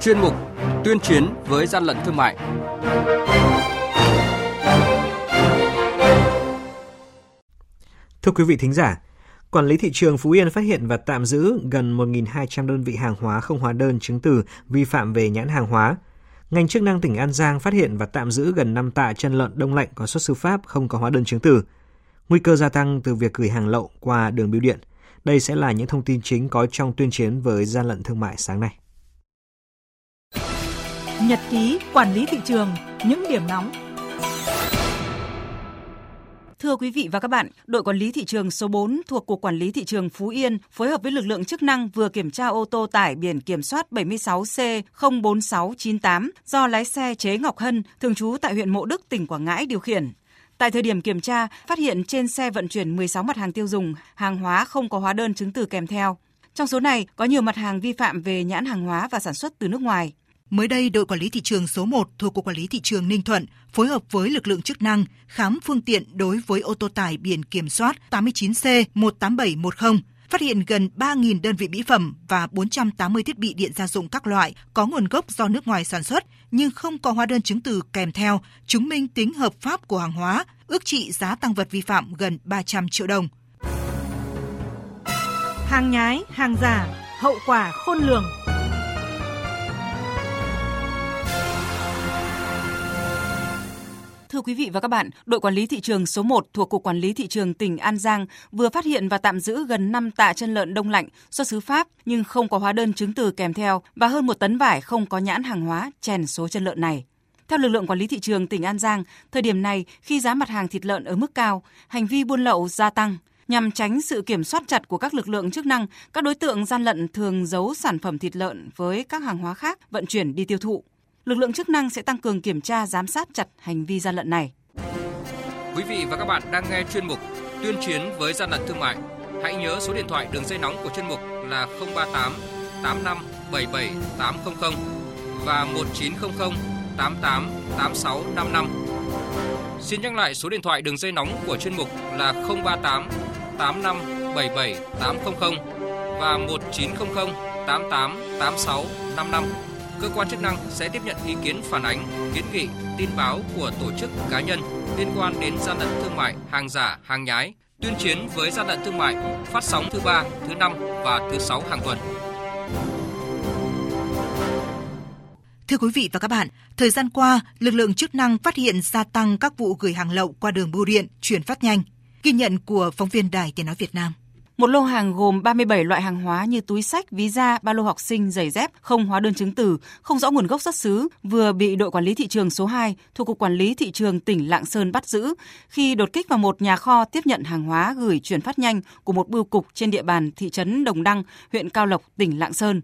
chuyên mục Tuyên chiến với gian lận thương mại. Thưa quý vị thính giả, Quản lý thị trường Phú Yên phát hiện và tạm giữ gần 1.200 đơn vị hàng hóa không hóa đơn chứng từ vi phạm về nhãn hàng hóa. Ngành chức năng tỉnh An Giang phát hiện và tạm giữ gần 5 tạ chân lợn đông lạnh có xuất xứ Pháp không có hóa đơn chứng từ. Nguy cơ gia tăng từ việc gửi hàng lậu qua đường bưu điện. Đây sẽ là những thông tin chính có trong tuyên chiến với gian lận thương mại sáng nay. Nhật ký quản lý thị trường, những điểm nóng Thưa quý vị và các bạn, đội quản lý thị trường số 4 thuộc Cục Quản lý Thị trường Phú Yên phối hợp với lực lượng chức năng vừa kiểm tra ô tô tải biển kiểm soát 76C04698 do lái xe Chế Ngọc Hân, thường trú tại huyện Mộ Đức, tỉnh Quảng Ngãi điều khiển. Tại thời điểm kiểm tra, phát hiện trên xe vận chuyển 16 mặt hàng tiêu dùng, hàng hóa không có hóa đơn chứng từ kèm theo. Trong số này có nhiều mặt hàng vi phạm về nhãn hàng hóa và sản xuất từ nước ngoài. Mới đây, đội quản lý thị trường số 1 thuộc Cục Quản lý Thị trường Ninh Thuận phối hợp với lực lượng chức năng khám phương tiện đối với ô tô tải biển kiểm soát 89C18710, phát hiện gần 3.000 đơn vị mỹ phẩm và 480 thiết bị điện gia dụng các loại có nguồn gốc do nước ngoài sản xuất nhưng không có hóa đơn chứng từ kèm theo chứng minh tính hợp pháp của hàng hóa, ước trị giá tăng vật vi phạm gần 300 triệu đồng. Hàng nhái, hàng giả, hậu quả khôn lường. Thưa quý vị và các bạn, đội quản lý thị trường số 1 thuộc Cục Quản lý Thị trường tỉnh An Giang vừa phát hiện và tạm giữ gần 5 tạ chân lợn đông lạnh xuất xứ Pháp nhưng không có hóa đơn chứng từ kèm theo và hơn một tấn vải không có nhãn hàng hóa chèn số chân lợn này. Theo lực lượng quản lý thị trường tỉnh An Giang, thời điểm này khi giá mặt hàng thịt lợn ở mức cao, hành vi buôn lậu gia tăng. Nhằm tránh sự kiểm soát chặt của các lực lượng chức năng, các đối tượng gian lận thường giấu sản phẩm thịt lợn với các hàng hóa khác vận chuyển đi tiêu thụ lực lượng chức năng sẽ tăng cường kiểm tra, giám sát chặt hành vi gian lận này. Quý vị và các bạn đang nghe chuyên mục Tuyên chiến với gian lận thương mại. Hãy nhớ số điện thoại đường dây nóng của chuyên mục là 038 85 77 800 và 1900 88 86 55. Xin nhắc lại số điện thoại đường dây nóng của chuyên mục là 038 85 77 800 và 1900 88 86 55 cơ quan chức năng sẽ tiếp nhận ý kiến phản ánh, kiến nghị, tin báo của tổ chức cá nhân liên quan đến gian lận thương mại, hàng giả, hàng nhái, tuyên chiến với gian lận thương mại, phát sóng thứ ba, thứ năm và thứ sáu hàng tuần. Thưa quý vị và các bạn, thời gian qua, lực lượng chức năng phát hiện gia tăng các vụ gửi hàng lậu qua đường bưu điện, chuyển phát nhanh. Ghi nhận của phóng viên Đài Tiếng Nói Việt Nam. Một lô hàng gồm 37 loại hàng hóa như túi sách, ví da, ba lô học sinh, giày dép, không hóa đơn chứng từ, không rõ nguồn gốc xuất xứ, vừa bị đội quản lý thị trường số 2 thuộc Cục Quản lý Thị trường tỉnh Lạng Sơn bắt giữ khi đột kích vào một nhà kho tiếp nhận hàng hóa gửi chuyển phát nhanh của một bưu cục trên địa bàn thị trấn Đồng Đăng, huyện Cao Lộc, tỉnh Lạng Sơn.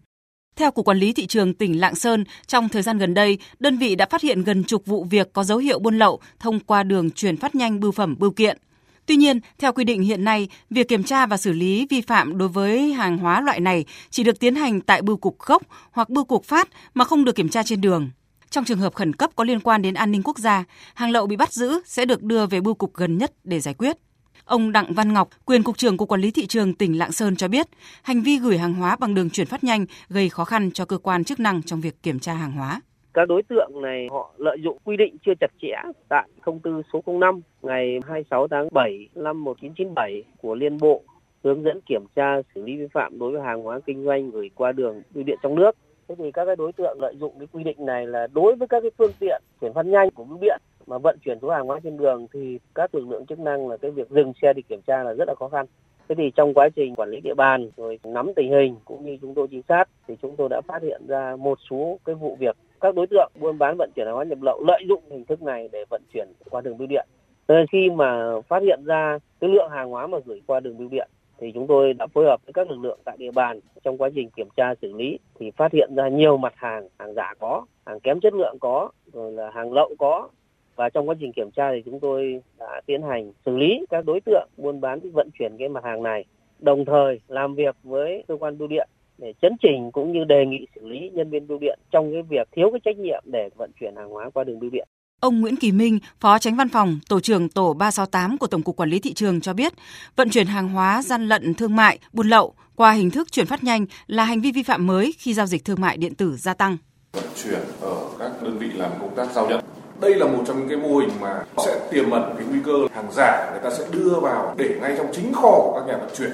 Theo Cục Quản lý Thị trường tỉnh Lạng Sơn, trong thời gian gần đây, đơn vị đã phát hiện gần chục vụ việc có dấu hiệu buôn lậu thông qua đường chuyển phát nhanh bưu phẩm bưu kiện. Tuy nhiên, theo quy định hiện nay, việc kiểm tra và xử lý vi phạm đối với hàng hóa loại này chỉ được tiến hành tại bưu cục gốc hoặc bưu cục phát mà không được kiểm tra trên đường. Trong trường hợp khẩn cấp có liên quan đến an ninh quốc gia, hàng lậu bị bắt giữ sẽ được đưa về bưu cục gần nhất để giải quyết. Ông Đặng Văn Ngọc, quyền cục trưởng Cục Quản lý thị trường tỉnh Lạng Sơn cho biết, hành vi gửi hàng hóa bằng đường chuyển phát nhanh gây khó khăn cho cơ quan chức năng trong việc kiểm tra hàng hóa các đối tượng này họ lợi dụng quy định chưa chặt chẽ tại thông tư số 05 ngày 26 tháng 7 năm 1997 của Liên Bộ, hướng dẫn kiểm tra xử lý vi phạm đối với hàng hóa kinh doanh gửi qua đường bưu điện trong nước. Thế thì các cái đối tượng lợi dụng cái quy định này là đối với các cái phương tiện chuyển phát nhanh của bưu điện mà vận chuyển số hàng hóa trên đường thì các lực lượng chức năng là cái việc dừng xe để kiểm tra là rất là khó khăn. Thế thì trong quá trình quản lý địa bàn rồi nắm tình hình cũng như chúng tôi trinh sát thì chúng tôi đã phát hiện ra một số cái vụ việc các đối tượng buôn bán vận chuyển hàng hóa nhập lậu lợi dụng hình thức này để vận chuyển qua đường bưu điện. Nên khi mà phát hiện ra cái lượng hàng hóa mà gửi qua đường bưu điện, thì chúng tôi đã phối hợp với các lực lượng tại địa bàn trong quá trình kiểm tra xử lý, thì phát hiện ra nhiều mặt hàng hàng giả có, hàng kém chất lượng có, rồi là hàng lậu có và trong quá trình kiểm tra thì chúng tôi đã tiến hành xử lý các đối tượng buôn bán vận chuyển cái mặt hàng này, đồng thời làm việc với cơ quan bưu điện để chấn chỉnh cũng như đề nghị xử lý nhân viên bưu điện trong cái việc thiếu cái trách nhiệm để vận chuyển hàng hóa qua đường bưu điện. Ông Nguyễn Kỳ Minh, Phó Tránh Văn phòng, Tổ trưởng Tổ 368 của Tổng cục Quản lý Thị trường cho biết, vận chuyển hàng hóa gian lận thương mại, buôn lậu qua hình thức chuyển phát nhanh là hành vi vi phạm mới khi giao dịch thương mại điện tử gia tăng. vận chuyển ở các đơn vị làm công tác giao nhận đây là một trong những cái mô hình mà sẽ tiềm ẩn cái nguy cơ hàng giả người ta sẽ đưa vào để ngay trong chính kho của các nhà vận chuyển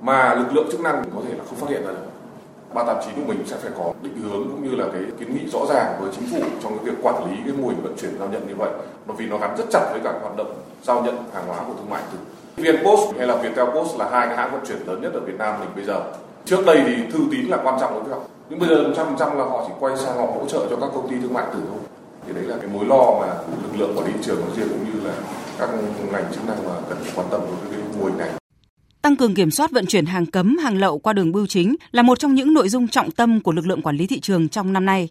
mà lực lượng chức năng có thể là không phát hiện ra được. 389 của mình sẽ phải có định hướng cũng như là cái kiến nghị rõ ràng với chính phủ trong cái việc quản lý cái mô hình vận chuyển giao nhận như vậy bởi vì nó gắn rất chặt với cả hoạt động giao nhận hàng hóa của thương mại từ VnPost hay là Viettel Post là hai cái hãng vận chuyển lớn nhất ở Việt Nam mình bây giờ. Trước đây thì thư tín là quan trọng đối với họ. Nhưng bây giờ trăm trăm là họ chỉ quay sang họ hỗ trợ cho các công ty thương mại tử thôi. Thì đấy là cái mối lo mà lực lượng quản lý thị trường nói riêng cũng như là các ngành chức năng mà cần quan tâm đối với cái mô hình này. Tăng cường kiểm soát vận chuyển hàng cấm, hàng lậu qua đường bưu chính là một trong những nội dung trọng tâm của lực lượng quản lý thị trường trong năm nay.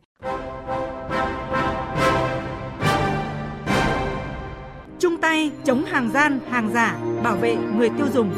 Chung tay chống hàng gian, hàng giả, bảo vệ người tiêu dùng.